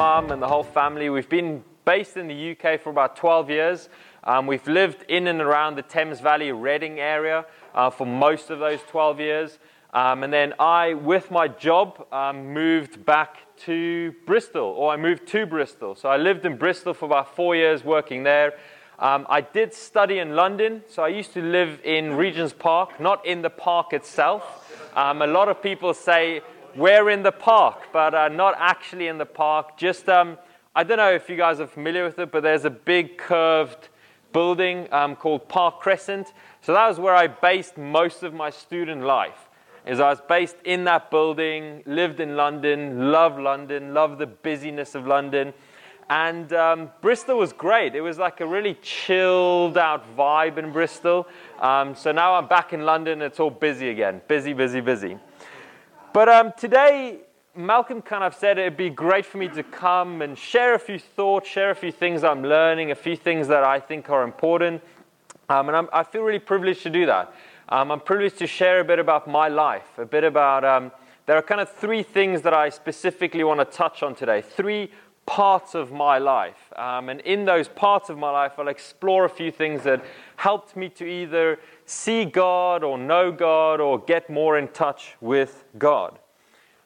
and the whole family, we've been based in the UK for about 12 years. Um, we've lived in and around the Thames Valley, Reading area uh, for most of those 12 years. Um, and then I, with my job, um, moved back to Bristol, or I moved to Bristol. So I lived in Bristol for about four years working there. Um, I did study in London, so I used to live in Regent's Park, not in the park itself. Um, a lot of people say we're in the park, but uh, not actually in the park. Just, um, I don't know if you guys are familiar with it, but there's a big curved building um, called Park Crescent. So that was where I based most of my student life. Is I was based in that building, lived in London, love London, love the busyness of London. And um, Bristol was great. It was like a really chilled out vibe in Bristol. Um, so now I'm back in London. It's all busy again. Busy, busy, busy. But um, today, Malcolm kind of said it'd be great for me to come and share a few thoughts, share a few things I'm learning, a few things that I think are important. Um, and I'm, i feel really privileged to do that. Um, I'm privileged to share a bit about my life, a bit about. Um, there are kind of three things that I specifically want to touch on today. Three parts of my life. Um, and in those parts of my life, I'll explore a few things that helped me to either see God or know God or get more in touch with God.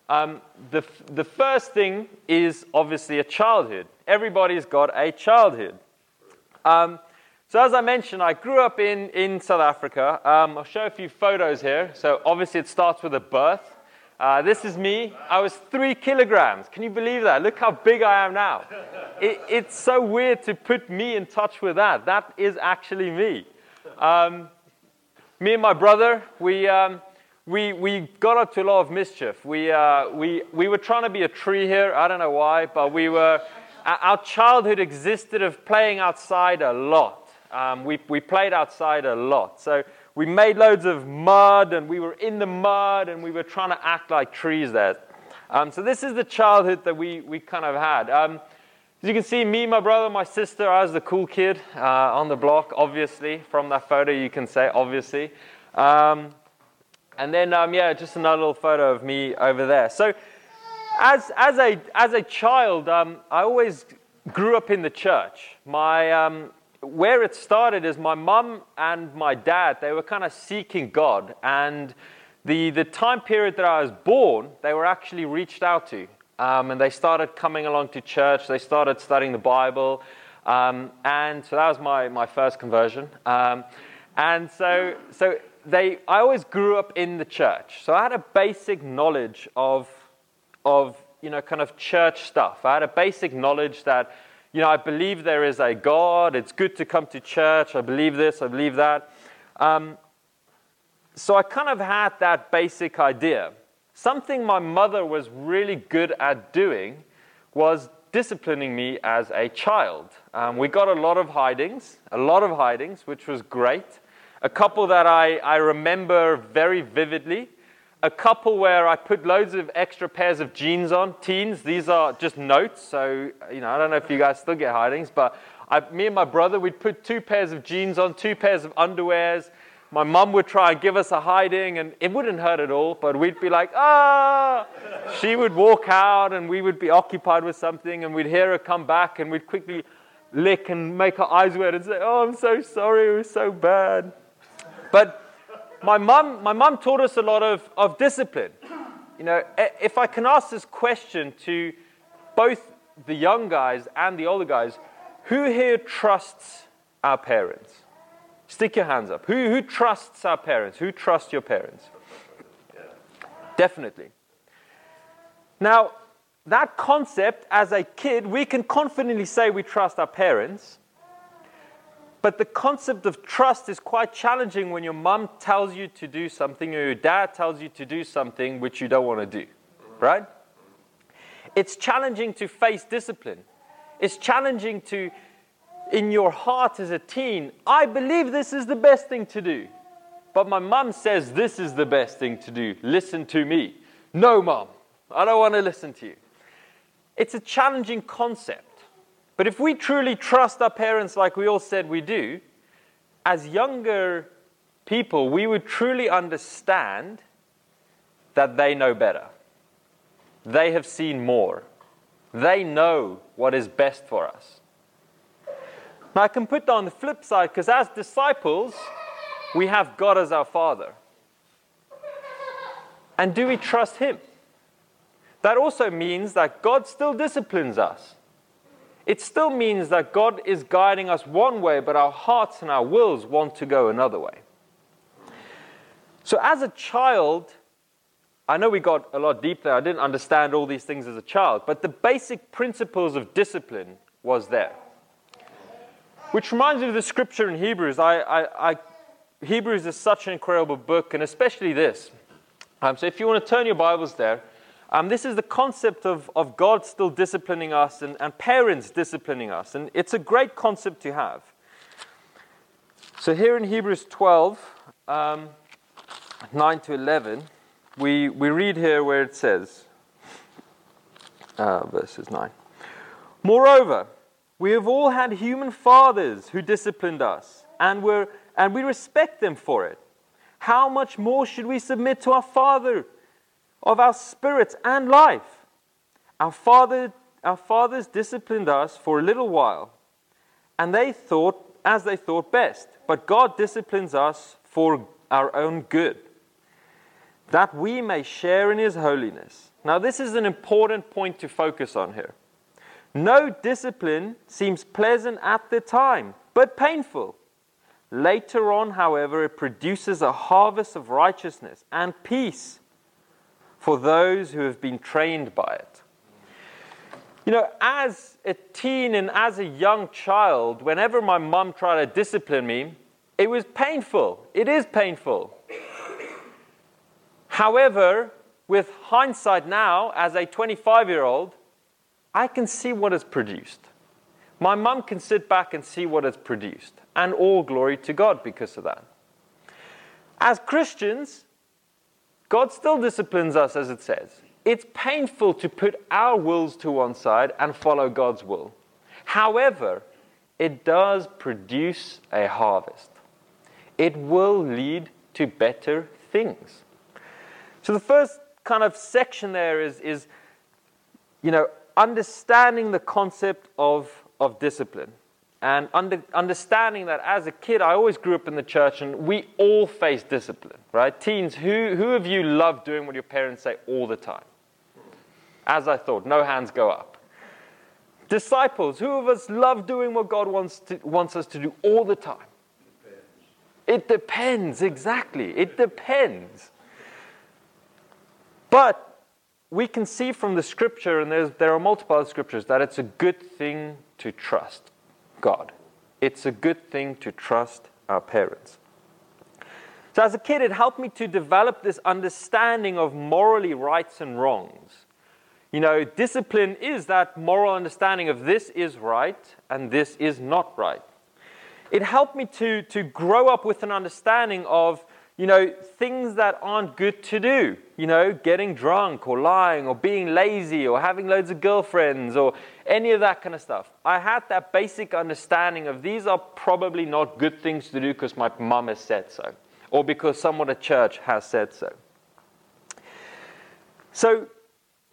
Um, the, the first thing is obviously a childhood. Everybody's got a childhood. Um, so, as I mentioned, I grew up in, in South Africa. Um, I'll show a few photos here. So, obviously, it starts with a birth. Uh, this is me. I was three kilograms. Can you believe that? Look how big I am now. It, it's so weird to put me in touch with that. That is actually me. Um, me and my brother, we, um, we, we got up to a lot of mischief. We, uh, we, we were trying to be a tree here. I don't know why, but we were, our childhood existed of playing outside a lot. Um, we, we played outside a lot. So we made loads of mud and we were in the mud and we were trying to act like trees there. Um, so this is the childhood that we, we kind of had. Um, as you can see, me, my brother, my sister, I was the cool kid uh, on the block, obviously. From that photo, you can say, obviously. Um, and then, um, yeah, just another little photo of me over there. So, as, as, a, as a child, um, I always grew up in the church. My, um, where it started is my mum and my dad, they were kind of seeking God. And the, the time period that I was born, they were actually reached out to. Um, and they started coming along to church. They started studying the Bible. Um, and so that was my, my first conversion. Um, and so, so they, I always grew up in the church. So I had a basic knowledge of, of you know, kind of church stuff. I had a basic knowledge that you know, I believe there is a God. It's good to come to church. I believe this. I believe that. Um, so I kind of had that basic idea. Something my mother was really good at doing was disciplining me as a child. Um, we got a lot of hidings, a lot of hidings, which was great. A couple that I, I remember very vividly a couple where I put loads of extra pairs of jeans on. Teens, these are just notes. So, you know, I don't know if you guys still get hidings, but I, me and my brother, we'd put two pairs of jeans on, two pairs of underwears. My mum would try and give us a hiding, and it wouldn't hurt at all, but we'd be like, ah! She would walk out, and we would be occupied with something, and we'd hear her come back, and we'd quickly lick and make her eyes wet and say, oh, I'm so sorry, it was so bad. But my mum, my mum taught us a lot of, of discipline. You know, if I can ask this question to both the young guys and the older guys, who here trusts our parents? Stick your hands up. Who, who trusts our parents? Who trusts your parents? Definitely. Now, that concept, as a kid, we can confidently say we trust our parents. But the concept of trust is quite challenging when your mom tells you to do something or your dad tells you to do something which you don't want to do, right? It's challenging to face discipline. It's challenging to, in your heart as a teen, I believe this is the best thing to do. But my mom says this is the best thing to do. Listen to me. No, mom, I don't want to listen to you. It's a challenging concept. But if we truly trust our parents like we all said we do, as younger people, we would truly understand that they know better. they have seen more. They know what is best for us. Now, I can put that on the flip side because as disciples, we have God as our Father. And do we trust Him? That also means that God still disciplines us. It still means that God is guiding us one way, but our hearts and our wills want to go another way. So, as a child, I know we got a lot deep there. I didn't understand all these things as a child, but the basic principles of discipline was there. Which reminds me of the scripture in Hebrews. I, I, I, Hebrews is such an incredible book, and especially this. Um, so, if you want to turn your Bibles there, um, this is the concept of, of God still disciplining us and, and parents disciplining us. And it's a great concept to have. So, here in Hebrews 12, um, 9 to 11, we, we read here where it says, uh, verses 9. Moreover, we have all had human fathers who disciplined us, and, and we respect them for it. How much more should we submit to our Father of our spirits and life. Our, father, our fathers disciplined us for a little while, and they thought as they thought best. But God disciplines us for our own good, that we may share in His holiness. Now, this is an important point to focus on here. No discipline seems pleasant at the time, but painful. Later on, however, it produces a harvest of righteousness and peace for those who have been trained by it. You know, as a teen and as a young child, whenever my mum tried to discipline me, it was painful. It is painful. However, with hindsight now, as a 25 year old, I can see what is produced. My mum can sit back and see what is produced, and all glory to God because of that. As Christians, God still disciplines us, as it says. It's painful to put our wills to one side and follow God's will. However, it does produce a harvest. It will lead to better things. So the first kind of section there is, is you know, understanding the concept of, of discipline and under, understanding that as a kid, I always grew up in the church and we all face discipline, right? Teens, who, who of you love doing what your parents say all the time? As I thought, no hands go up. Disciples, who of us love doing what God wants, to, wants us to do all the time? It depends, exactly. It depends. But we can see from the scripture, and there are multiple scriptures, that it's a good thing to trust. God. It's a good thing to trust our parents. So, as a kid, it helped me to develop this understanding of morally rights and wrongs. You know, discipline is that moral understanding of this is right and this is not right. It helped me to, to grow up with an understanding of you know, things that aren't good to do. You know, getting drunk or lying or being lazy or having loads of girlfriends or any of that kind of stuff. I had that basic understanding of these are probably not good things to do because my mum has said so or because someone at church has said so. So,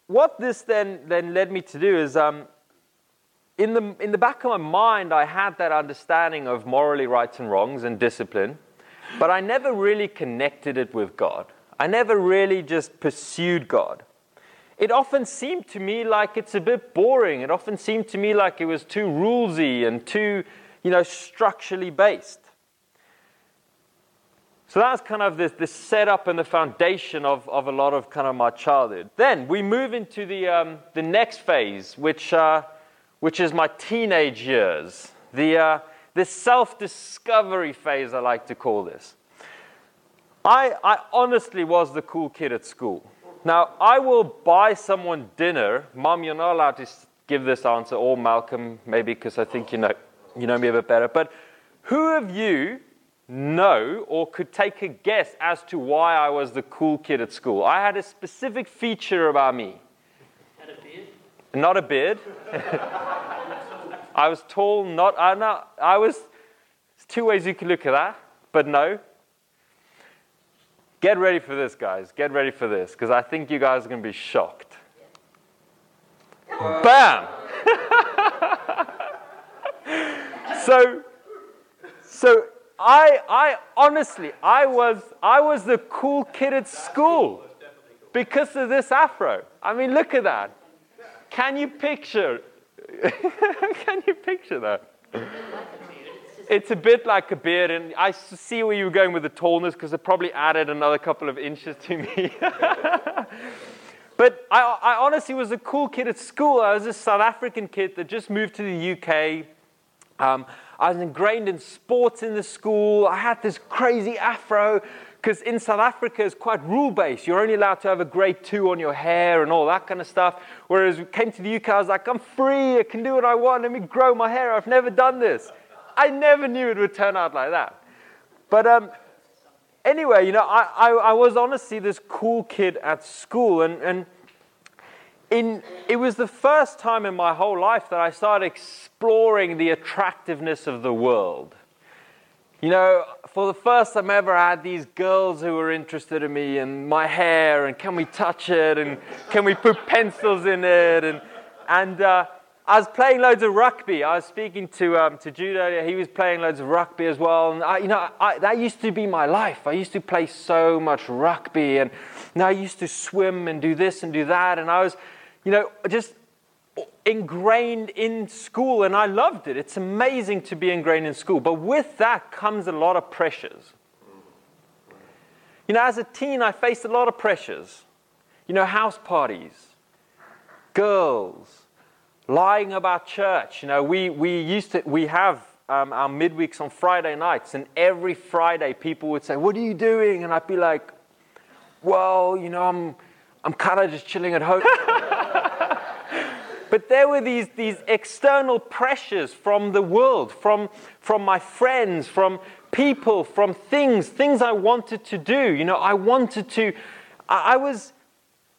what this then, then led me to do is um, in, the, in the back of my mind, I had that understanding of morally rights and wrongs and discipline. But I never really connected it with God. I never really just pursued God. It often seemed to me like it's a bit boring. It often seemed to me like it was too rulesy and too, you know, structurally based. So that's kind of this, this setup and the foundation of, of a lot of kind of my childhood. Then we move into the, um, the next phase, which, uh, which is my teenage years. The, uh, this self discovery phase, I like to call this. I, I honestly was the cool kid at school. Now, I will buy someone dinner. Mom, you're not allowed to give this answer, or Malcolm, maybe because I think you know, you know me a bit better. But who of you know or could take a guess as to why I was the cool kid at school? I had a specific feature about me. Had a beard? Not a beard. I was tall, not, I, not, I was, there's two ways you can look at that, but no. Get ready for this, guys. Get ready for this, because I think you guys are going to be shocked. Bam! so, so I, I honestly, I was, I was the cool kid at school because of this afro. I mean, look at that. Can you picture? Can you picture that? It's a bit like a beard, and I see where you were going with the tallness because it probably added another couple of inches to me. but I, I, honestly was a cool kid at school. I was a South African kid that just moved to the UK. Um, I was ingrained in sports in the school. I had this crazy afro because in South Africa it's quite rule based. You're only allowed to have a grade two on your hair and all that kind of stuff. Whereas we came to the UK, I was like, I'm free. I can do what I want. Let me grow my hair. I've never done this. I never knew it would turn out like that. But um, anyway, you know, I, I, I, was honestly this cool kid at school, and, and in, it was the first time in my whole life that I started exploring the attractiveness of the world. You know, for the first time ever, I had these girls who were interested in me and my hair, and can we touch it, and can we put pencils in it, and, and uh, I was playing loads of rugby. I was speaking to, um, to Jude earlier. He was playing loads of rugby as well. And I, you know, I, that used to be my life. I used to play so much rugby. And now I used to swim and do this and do that. And I was, you know, just ingrained in school. And I loved it. It's amazing to be ingrained in school. But with that comes a lot of pressures. You know, as a teen, I faced a lot of pressures. You know, house parties, girls, lying about church. You know, we, we used to, we have um, our midweeks on Friday nights, and every Friday people would say, What are you doing? And I'd be like, Well, you know, I'm, I'm kind of just chilling at home. but there were these, these external pressures from the world, from, from my friends, from people, from things, things I wanted to do. You know, I wanted to, I, I was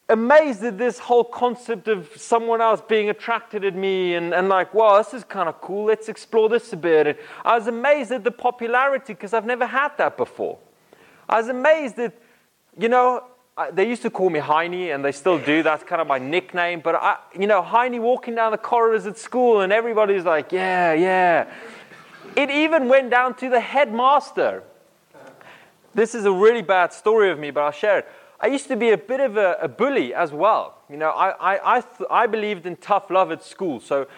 amazed at this whole concept of someone else being attracted at me and, and like, wow, this is kind of cool. Let's explore this a bit. And I was amazed at the popularity because I've never had that before. I was amazed that, you know, I, they used to call me Heine, and they still do. That's kind of my nickname. But I, you know, Heine walking down the corridors at school, and everybody's like, yeah, yeah. It even went down to the headmaster. This is a really bad story of me, but I'll share it. I used to be a bit of a, a bully as well. You know, I, I, I, th- I believed in tough love at school. So,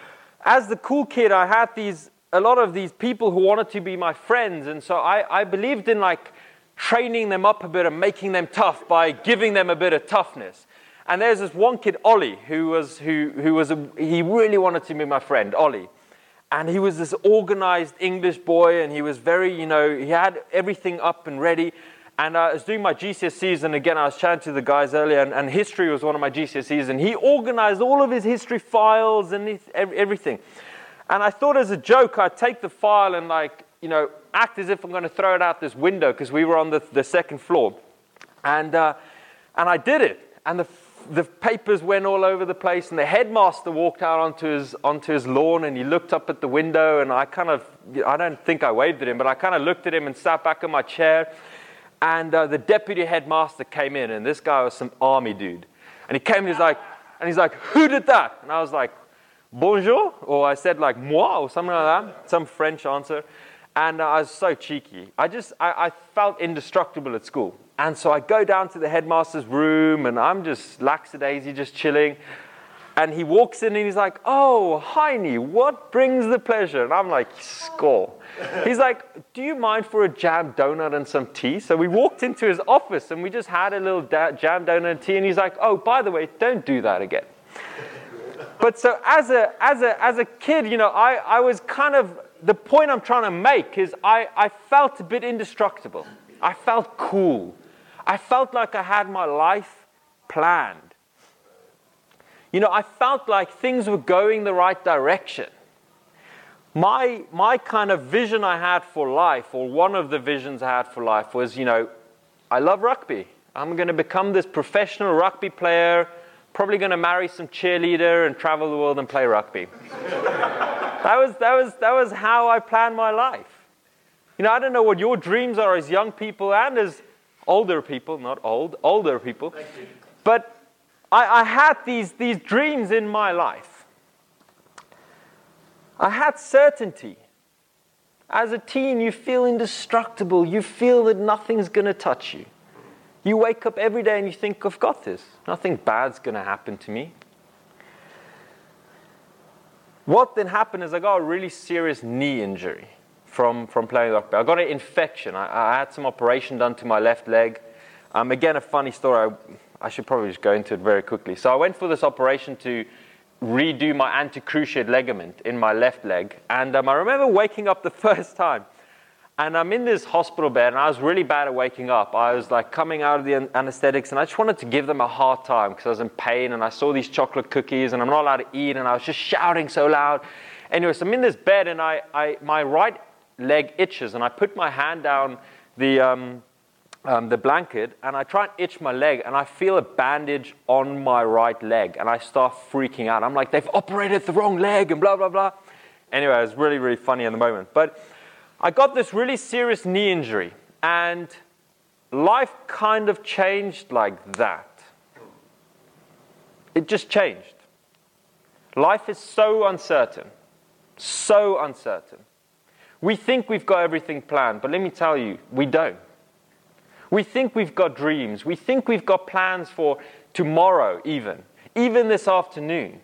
as the cool kid, I had these a lot of these people who wanted to be my friends, and so I, I believed in like training them up a bit and making them tough by giving them a bit of toughness. And there's this one kid, Ollie, who was who who was a, he really wanted to be my friend, Ollie. And he was this organized English boy, and he was very, you know, he had everything up and ready. And I was doing my GCSEs, and again, I was chatting to the guys earlier, and, and history was one of my GCSEs, and he organized all of his history files and everything. And I thought as a joke, I'd take the file and, like, you know, act as if I'm going to throw it out this window because we were on the, the second floor. And, uh, and I did it. And the, the papers went all over the place, and the headmaster walked out onto his, onto his lawn and he looked up at the window. And I kind of, I don't think I waved at him, but I kind of looked at him and sat back in my chair. And uh, the deputy headmaster came in, and this guy was some army dude. And he came and he's like, and he's like, who did that? And I was like, bonjour, or I said like moi, or something like that, some French answer. And I was so cheeky. I just, I, I felt indestructible at school. And so I go down to the headmaster's room, and I'm just lackadaisy, just chilling. And he walks in and he's like, Oh, Heine, what brings the pleasure? And I'm like, Score. He's like, Do you mind for a jam donut and some tea? So we walked into his office and we just had a little da- jam donut and tea. And he's like, Oh, by the way, don't do that again. But so as a, as a, as a kid, you know, I, I was kind of, the point I'm trying to make is I, I felt a bit indestructible. I felt cool. I felt like I had my life planned. You know, I felt like things were going the right direction. My, my kind of vision I had for life, or one of the visions I had for life, was you know, I love rugby. I'm going to become this professional rugby player, probably going to marry some cheerleader and travel the world and play rugby. that, was, that, was, that was how I planned my life. You know, I don't know what your dreams are as young people and as older people, not old, older people. But I, I had these, these dreams in my life. I had certainty. As a teen, you feel indestructible. You feel that nothing's going to touch you. You wake up every day and you think, I've got this. Nothing bad's going to happen to me. What then happened is I got a really serious knee injury from, from playing rugby. I got an infection. I, I had some operation done to my left leg. Um, again, a funny story. I, I, should probably just go into it very quickly. So I went for this operation to redo my anticruciate ligament in my left leg. And um, I remember waking up the first time. And I'm in this hospital bed, and I was really bad at waking up. I was like coming out of the anesthetics, and I just wanted to give them a hard time because I was in pain, and I saw these chocolate cookies, and I'm not allowed to eat, and I was just shouting so loud. Anyway, so I'm in this bed, and I, I my right leg itches, and I put my hand down the, um, um, the blanket and I try and itch my leg and I feel a bandage on my right leg and I start freaking out. I'm like, they've operated the wrong leg and blah, blah, blah. Anyway, it was really, really funny in the moment. But I got this really serious knee injury and life kind of changed like that. It just changed. Life is so uncertain, so uncertain. We think we've got everything planned, but let me tell you, we don't. We think we've got dreams. We think we've got plans for tomorrow, even, even this afternoon.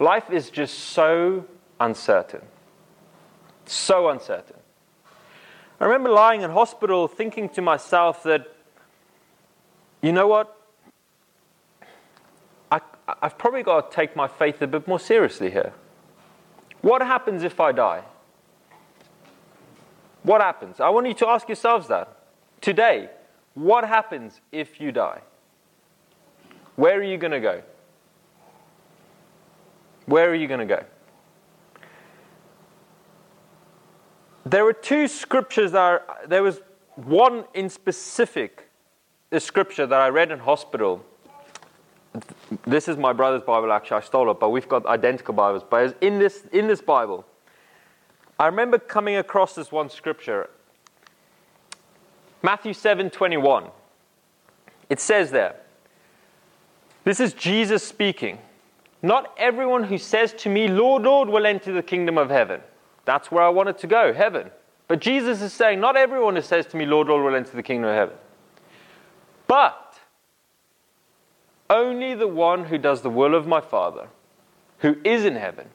Life is just so uncertain. So uncertain. I remember lying in hospital thinking to myself that, you know what? I, I've probably got to take my faith a bit more seriously here. What happens if I die? What happens? I want you to ask yourselves that. Today, what happens if you die? Where are you going to go? Where are you going to go? There were two scriptures that are, there was one in specific, the scripture that I read in hospital. This is my brother's Bible, actually. I stole it, but we've got identical Bibles. But in this, in this Bible, I remember coming across this one scripture. Matthew 7 21. It says there, this is Jesus speaking. Not everyone who says to me, Lord, Lord, will enter the kingdom of heaven. That's where I wanted to go, heaven. But Jesus is saying, Not everyone who says to me, Lord, Lord, will enter the kingdom of heaven. But only the one who does the will of my Father, who is in heaven.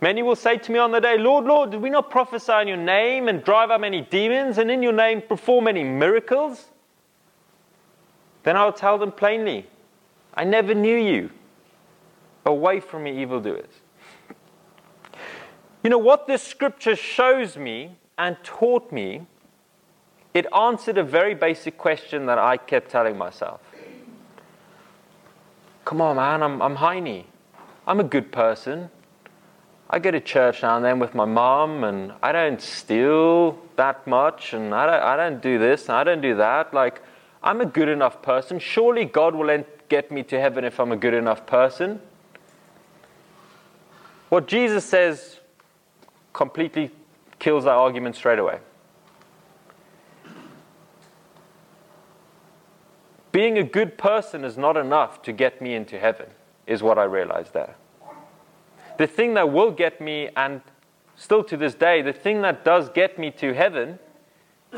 Many will say to me on the day, Lord, Lord, did we not prophesy in your name and drive out many demons and in your name perform many miracles? Then I will tell them plainly, I never knew you. Away from me, evildoers. You know what this scripture shows me and taught me? It answered a very basic question that I kept telling myself. Come on, man, I'm, I'm Heine. I'm a good person. I go to church now and then with my mom, and I don't steal that much, and I don't, I don't do this, and I don't do that. Like, I'm a good enough person. Surely God will get me to heaven if I'm a good enough person. What Jesus says completely kills that argument straight away. Being a good person is not enough to get me into heaven, is what I realized there the thing that will get me, and still to this day, the thing that does get me to heaven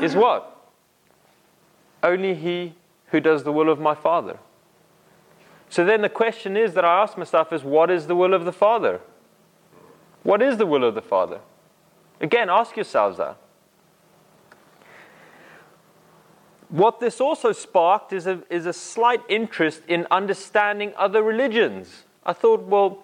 is what? Only he who does the will of my Father. So then the question is that I ask myself is what is the will of the Father? What is the will of the Father? Again, ask yourselves that. What this also sparked is a, is a slight interest in understanding other religions. I thought, well,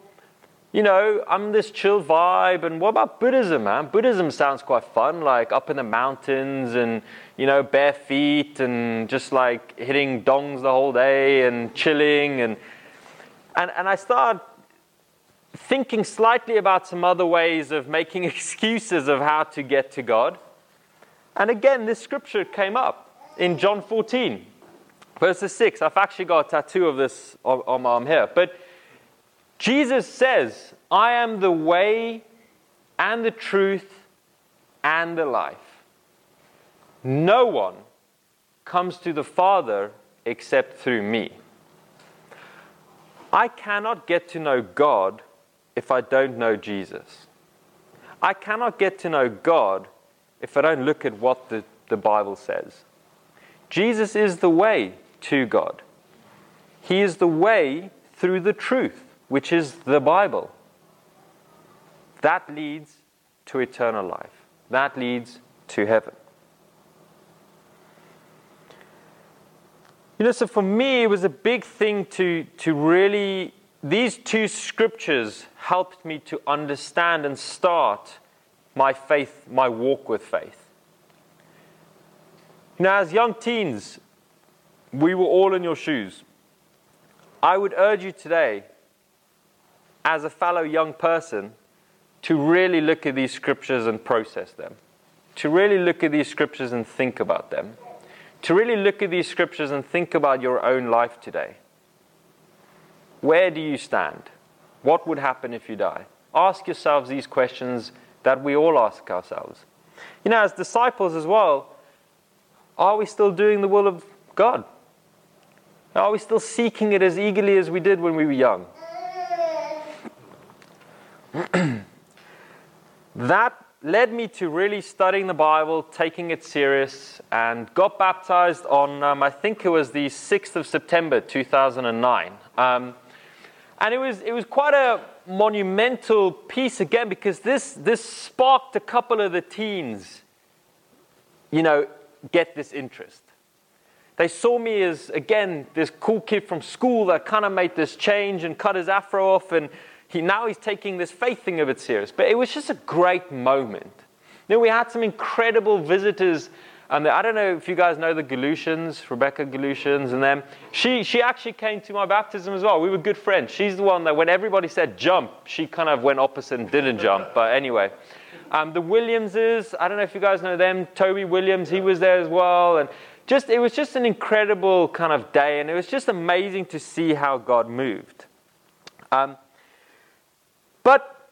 you know, I'm this chill vibe. And what about Buddhism, man? Buddhism sounds quite fun, like up in the mountains and, you know, bare feet and just like hitting dongs the whole day and chilling. And, and, and I started thinking slightly about some other ways of making excuses of how to get to God. And again, this scripture came up in John 14, verses 6. I've actually got a tattoo of this on, my arm here. But Jesus says, I am the way and the truth and the life. No one comes to the Father except through me. I cannot get to know God if I don't know Jesus. I cannot get to know God if I don't look at what the, the Bible says. Jesus is the way to God. He is the way through the truth, which is the Bible. That leads to eternal life. That leads to heaven. You know, so for me, it was a big thing to, to really, these two scriptures helped me to understand and start my faith, my walk with faith. Know, as young teens, we were all in your shoes. I would urge you today, as a fellow young person, to really look at these scriptures and process them, to really look at these scriptures and think about them to really look at these scriptures and think about your own life today. Where do you stand? What would happen if you die? Ask yourselves these questions that we all ask ourselves. You know, as disciples as well, are we still doing the will of God? Are we still seeking it as eagerly as we did when we were young? that led me to really studying the Bible, taking it serious, and got baptized on, um, I think it was the 6th of September 2009. Um, and it was, it was quite a monumental piece again because this, this sparked a couple of the teens, you know, get this interest. They saw me as, again, this cool kid from school that kind of made this change and cut his afro off and he, now he's taking this faith thing of it serious. But it was just a great moment. Know, we had some incredible visitors. And I don't know if you guys know the Galutians, Rebecca Galutians, and them. She, she actually came to my baptism as well. We were good friends. She's the one that when everybody said jump, she kind of went opposite and didn't jump. But anyway, um, the Williamses, I don't know if you guys know them. Toby Williams, he was there as well. And just it was just an incredible kind of day. And it was just amazing to see how God moved. Um, but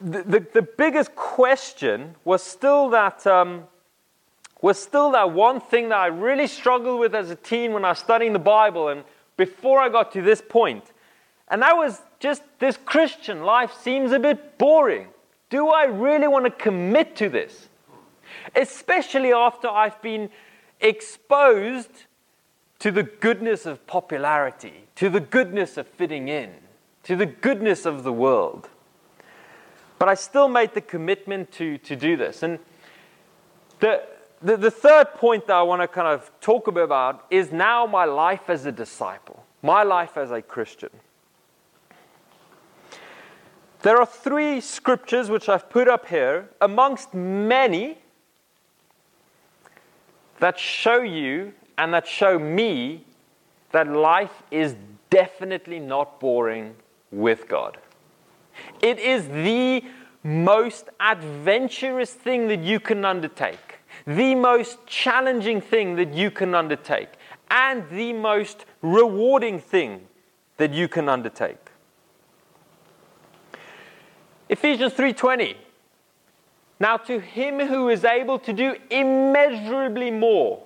the, the, the biggest question was still that. Um, was still that one thing that I really struggled with as a teen when I was studying the Bible and before I got to this point. And that was just this Christian life seems a bit boring. Do I really want to commit to this? Especially after I've been exposed to the goodness of popularity, to the goodness of fitting in to the goodness of the world. But I still made the commitment to, to do this. And the, the, the third point that I want to kind of talk a bit about is now my life as a disciple, my life as a Christian. There are three scriptures which I've put up here, amongst many, that show you and that show me that life is definitely not boring with God. It is the most adventurous thing that you can undertake, the most challenging thing that you can undertake, and the most rewarding thing that you can undertake. Ephesians 3:20 Now to him who is able to do immeasurably more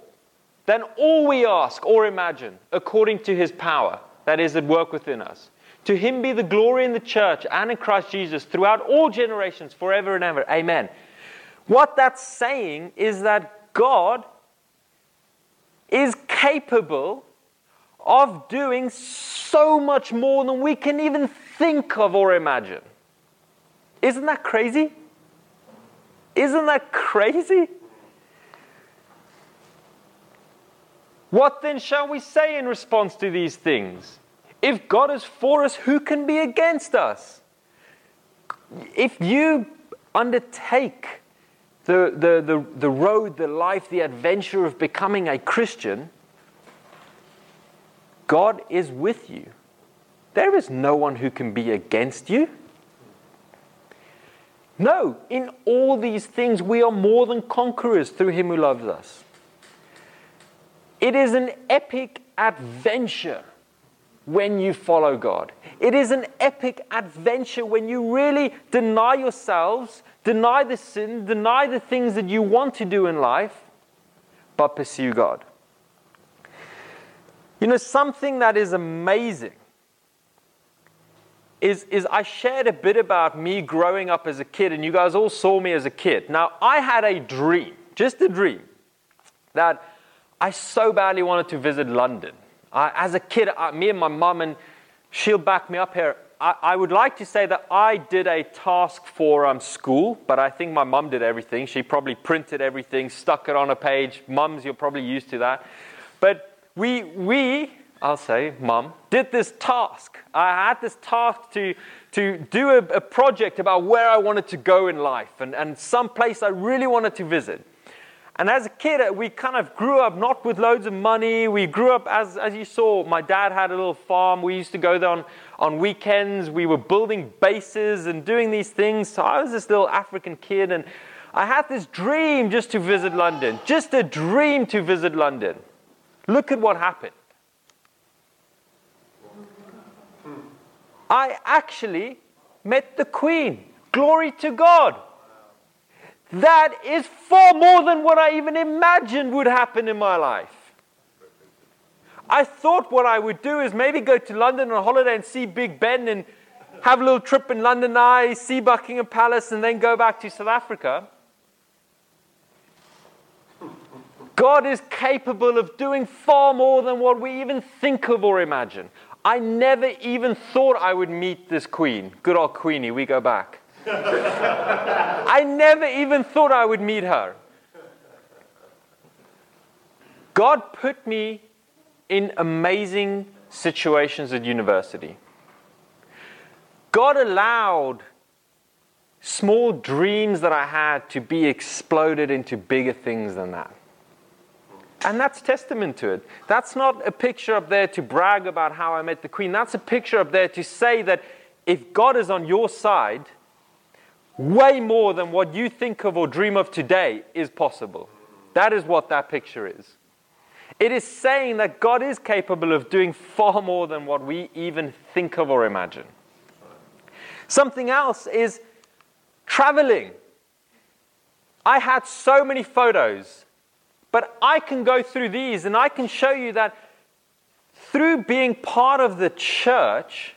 than all we ask or imagine according to his power that is at work within us to him be the glory in the church and in Christ Jesus throughout all generations, forever and ever. Amen. What that's saying is that God is capable of doing so much more than we can even think of or imagine. Isn't that crazy? Isn't that crazy? What then shall we say in response to these things? If God is for us, who can be against us? If you undertake the, the, the, the road, the life, the adventure of becoming a Christian, God is with you. There is no one who can be against you. No, in all these things, we are more than conquerors through Him who loves us. It is an epic adventure when you follow God. It is an epic adventure when you really deny yourselves, deny the sin, deny the things that you want to do in life, but pursue God. You know, something that is amazing is, is I shared a bit about me growing up as a kid, and you guys all saw me as a kid. Now, I had a dream, just a dream, that I so badly wanted to visit London. As a kid, me and my mum, and she'll back me up here. I, I, would like to say that I did a task for um, school, but I think my mum did everything. She probably printed everything, stuck it on a page. Mums, you're probably used to that. But we, we I'll say, Mum, did this task. I had this task to, to do a, a project about where I wanted to go in life and, and some place I really wanted to visit. And as a kid, uh, we kind of grew up not with loads of money. We grew up, as, as you saw, my dad had a little farm. We used to go there on, on weekends. We were building bases and doing these things. So I was this little African kid, and I had this dream just to visit London, just a dream to visit London. Look at what happened. I actually met the Queen. Glory to God. That is far more than what I even imagined would happen in my life. I thought what I would do is maybe go to London on holiday and see Big Ben and have a little trip in London Eye, see Buckingham Palace, and then go back to South Africa. God is capable of doing far more than what we even think of or imagine. I never even thought I would meet this queen. Good old Queenie, we go back. I never even thought I would meet her. God put me in amazing situations at university. God allowed small dreams that I had to be exploded into bigger things than that. And that's testament to it. That's not a picture up there to brag about how I met the queen. That's a picture up there to say that if God is on your side, way more than what you think of or dream of today is possible. That is what that picture is. It is saying that God is capable of doing far more than what we even think of or imagine. Something else is traveling. I had so many photos but I can go through these and I can show you that through being part of the church,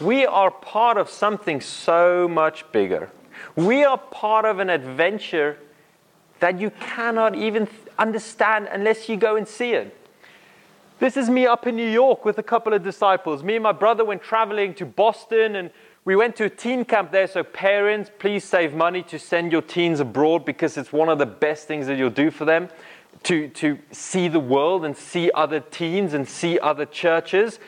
we are part of something so much bigger. We are part of an adventure that you cannot even understand unless you go and see it. This is me up in New York with a couple of disciples. Me and my brother went traveling to Boston and we went to a teen camp there. So, parents, please save money to send your teens abroad because it's one of the best things that you'll do for them to, to see the world and see other teens and see other churches.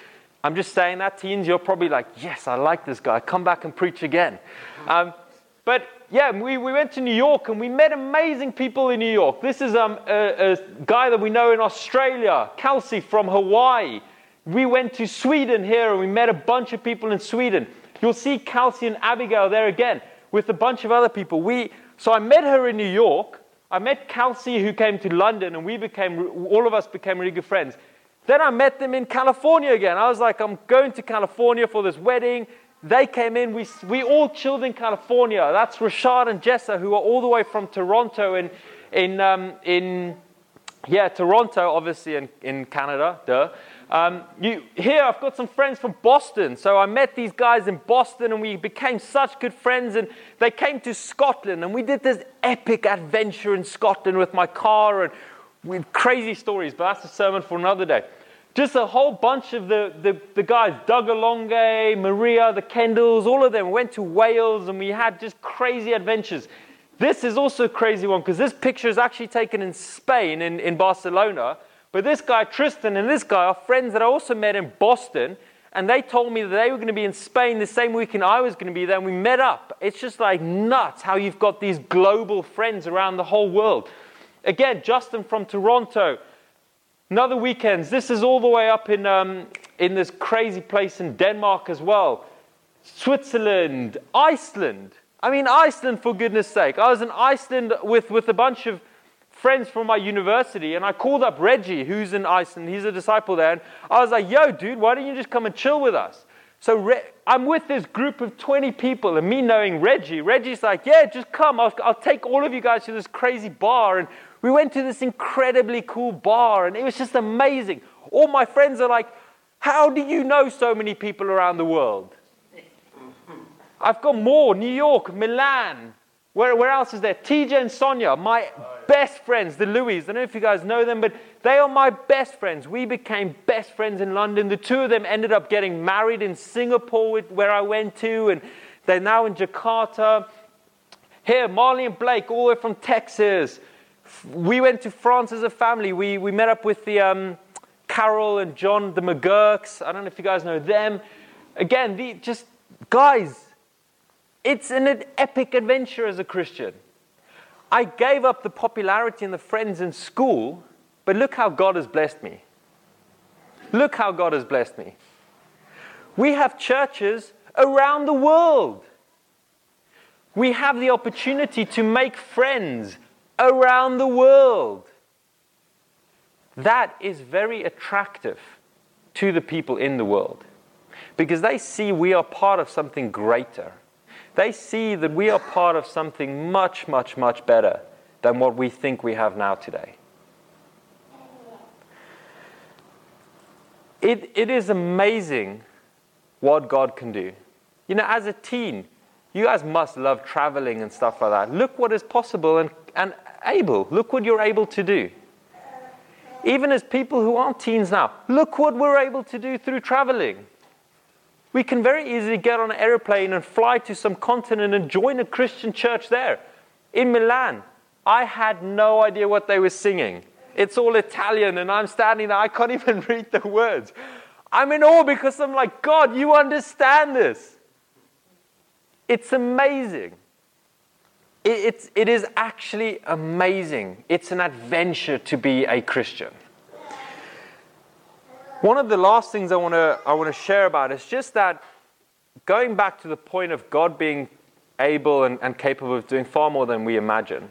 I'm just saying that, teens, you're probably like, yes, I like this guy. Come back and preach again. Um, but yeah, we, we went to New York and we met amazing people in New York. This is um, a, a guy that we know in Australia, Kelsey from Hawaii. We went to Sweden here and we met a bunch of people in Sweden. You'll see Kelsey and Abigail there again with a bunch of other people. We, so I met her in New York I met Kelsey, who came to London, and we became, all of us became really good friends. Then I met them in California again. I was like, I'm going to California for this wedding. They came in. We, we all chilled in California. That's Rashad and Jessa, who are all the way from Toronto in, in, um, in yeah, Toronto, obviously, in, in Canada, duh. Um, you, here, I've got some friends from Boston. So I met these guys in Boston and we became such good friends. And they came to Scotland and we did this epic adventure in Scotland with my car and with crazy stories. But that's a sermon for another day. Just a whole bunch of the, the, the guys, Doug Alonge, Maria, the Kendalls, all of them went to Wales and we had just crazy adventures. This is also a crazy one because this picture is actually taken in Spain, in, in Barcelona. But this guy, Tristan, and this guy are friends that I also met in Boston. And they told me that they were going to be in Spain the same weekend I was going to be there. And we met up. It's just like nuts how you've got these global friends around the whole world. Again, Justin from Toronto. Another weekends. This is all the way up in, um, in this crazy place in Denmark as well. Switzerland, Iceland. I mean, Iceland, for goodness sake. I was in Iceland with, with a bunch of friends from my university, and I called up Reggie, who's in Iceland. He's a disciple there. And I was like, yo, dude, why don't you just come and chill with us? So Re- I'm with this group of 20 people, and me knowing Reggie, Reggie's like, yeah, just come. I'll, I'll take all of you guys to this crazy bar. And we went to this incredibly cool bar, and it was just amazing. All my friends are like, how do you know so many people around the world? I've got more New York, Milan. Where, where else is there? TJ and Sonia, my best friends, the Louis. I don't know if you guys know them, but they are my best friends. We became best friends in London. The two of them ended up getting married in Singapore, where I went to, and they're now in Jakarta. Here, Marley and Blake, all the way from Texas. We went to France as a family. We, we met up with the um, Carol and John, the McGurks. I don't know if you guys know them. Again, the, just guys, it's an epic adventure as a Christian. I gave up the popularity and the friends in school, but look how God has blessed me. Look how God has blessed me. We have churches around the world. We have the opportunity to make friends around the world. That is very attractive to the people in the world because they see we are part of something greater. They see that we are part of something much, much, much better than what we think we have now today. It, it is amazing what God can do. You know, as a teen, you guys must love traveling and stuff like that. Look what is possible and, and able. Look what you're able to do. Even as people who aren't teens now, look what we're able to do through traveling. We can very easily get on an airplane and fly to some continent and join a Christian church there. In Milan, I had no idea what they were singing. It's all Italian, and I'm standing there, I can't even read the words. I'm in awe because I'm like, God, you understand this. It's amazing. It, it is actually amazing. It's an adventure to be a Christian. One of the last things I want to I want to share about is just that going back to the point of God being able and, and capable of doing far more than we imagine.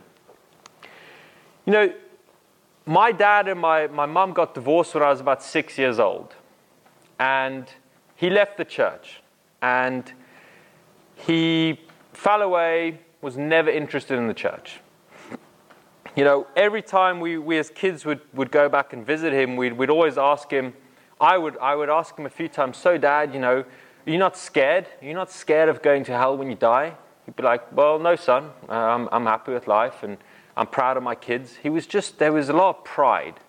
You know, my dad and my, my mum got divorced when I was about six years old. And he left the church. And he fell away, was never interested in the church. You know, every time we, we as kids would, would go back and visit him, we'd, we'd always ask him, I would, I would ask him a few times, So, Dad, you know, are you not scared? Are you not scared of going to hell when you die? He'd be like, Well, no, son. Uh, I'm, I'm happy with life and I'm proud of my kids. He was just, there was a lot of pride.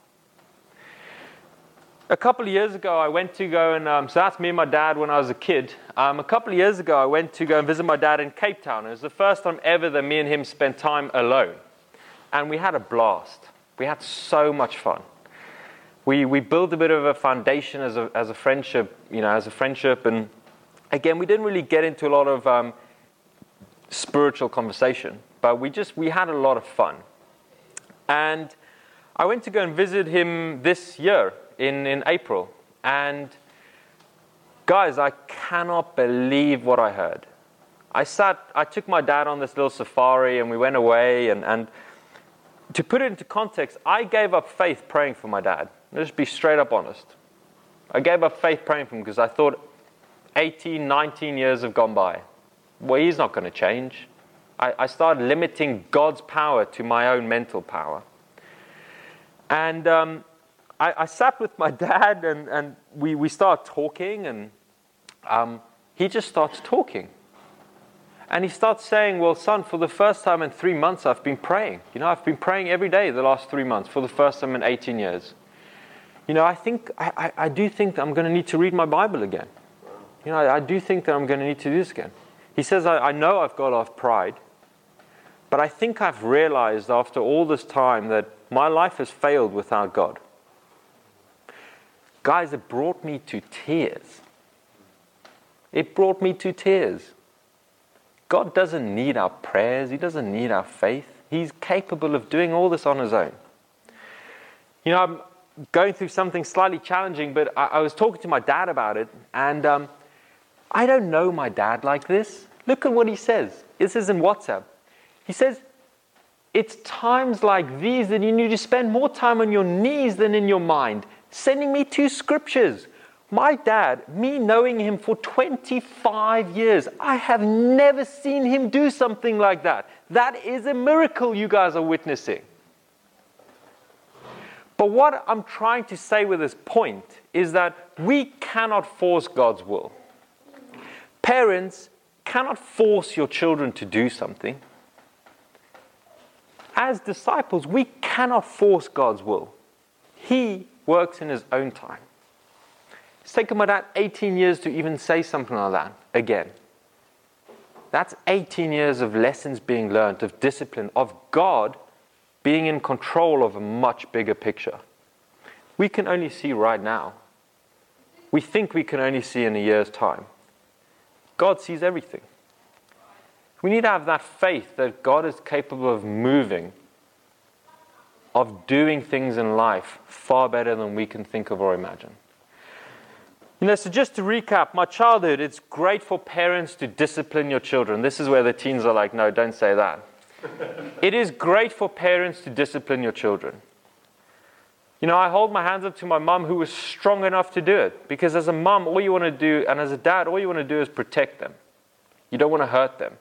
A couple of years ago, I went to go and, um, so that's me and my dad when I was a kid. Um, a couple of years ago, I went to go and visit my dad in Cape Town. It was the first time ever that me and him spent time alone. And we had a blast. We had so much fun we, we built a bit of a foundation as a, as a friendship, you know, as a friendship. And again, we didn't really get into a lot of um, spiritual conversation, but we just, we had a lot of fun. And I went to go and visit him this year in, in April. And guys, I cannot believe what I heard. I sat, I took my dad on this little safari and we went away. And, and to put it into context, I gave up faith praying for my dad. Let's be straight up honest. I gave up faith praying for him because I thought 18, 19 years have gone by. Well, he's not going to change. I, I, started limiting God's power to my own mental power. And um, I, I, sat with my dad and, and we, we start talking, and um, he just starts talking. And he starts saying, Well, son, for the first time in three months, I've been praying. You know, I've been praying every day the last three months for the first time in 18 years you know, I think, I, I, I do think I'm going to need to read my Bible again. You know, I, I, do think that I'm going to need to do this again. He says, I, I know I've got off pride, but I think I've realized after all this time that my life has failed without God. Guys, it brought me to tears. It brought me to tears. God doesn't need our prayers, He doesn't need our faith. He's capable of doing all this on His own. You know, I'm, going through something slightly challenging, but I, I was talking to my dad about it, and um, I don't know my dad like this. Look at what he says. This is in WhatsApp. He says, It's times like these that you need to spend more time on your knees than in your mind. Sending me two scriptures. My dad, me knowing him for 25 years, I have never seen him do something like that. That is a miracle you guys are witnessing. But what I'm trying to say with this point is that we cannot force God's will. Parents cannot force your children to do something. As disciples, we cannot force God's will. He works in his own time. It's taken my dad 18 years to even say something like that again. That's 18 years of lessons being learned, of discipline, of God being in control of a much bigger picture. We can only see right now. We think we can only see in a year's time. God sees everything. We need to have that faith that God is capable of moving, of doing things in life far better than we can think of or imagine. You know, so just to recap, my childhood, it's great for parents to discipline your children. This is where the teens are like, no, don't say that. it is great for parents to discipline your children. You know, I hold my hands up to my mum who was strong enough to do it. Because as a mum, all you want to do, and as a dad, all you want to do is protect them. You don't want to hurt them.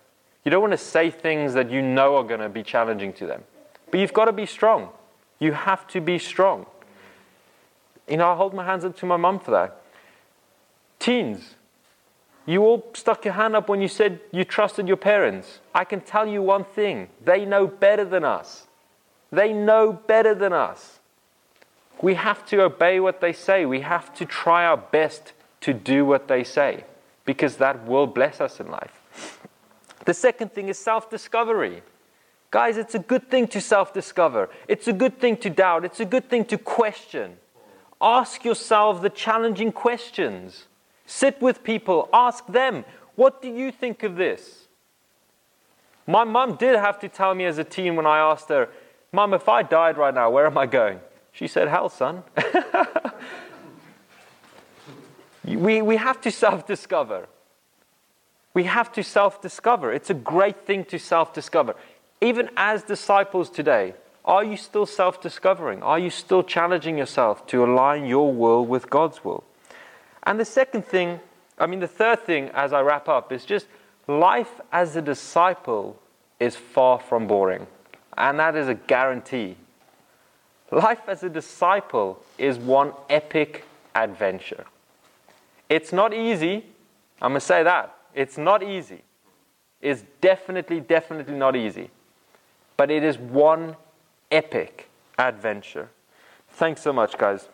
You don't want to say things that you know are going to be challenging to them. But you've got to be strong. You have to be strong. You know, I hold my hands up to my mum for that. Teens, you all stuck your hand up when you said you trusted your parents. I can tell you one thing they know better than us. They know better than us. We have to obey what they say. We have to try our best to do what they say because that will bless us in life. The second thing is self discovery. Guys, it's a good thing to self discover. It's a good thing to doubt. It's a good thing to question. Ask yourself the challenging questions. Sit with people, ask them, what do you think of this? My mum did have to tell me as a teen when I asked her, Mum, if I died right now, where am I going? She said, Hell, son. we, we have to self discover. We have to self discover. It's a great thing to self discover. Even as disciples today, are you still self discovering? Are you still challenging yourself to align your will with God's will? And the second thing, I mean, the third thing as I wrap up is just life as a disciple is far from boring. And that is a guarantee. Life as a disciple is one epic adventure. It's not easy. I'm going to say that. It's not easy. It's definitely, definitely not easy. But it is one epic adventure. Thanks so much, guys.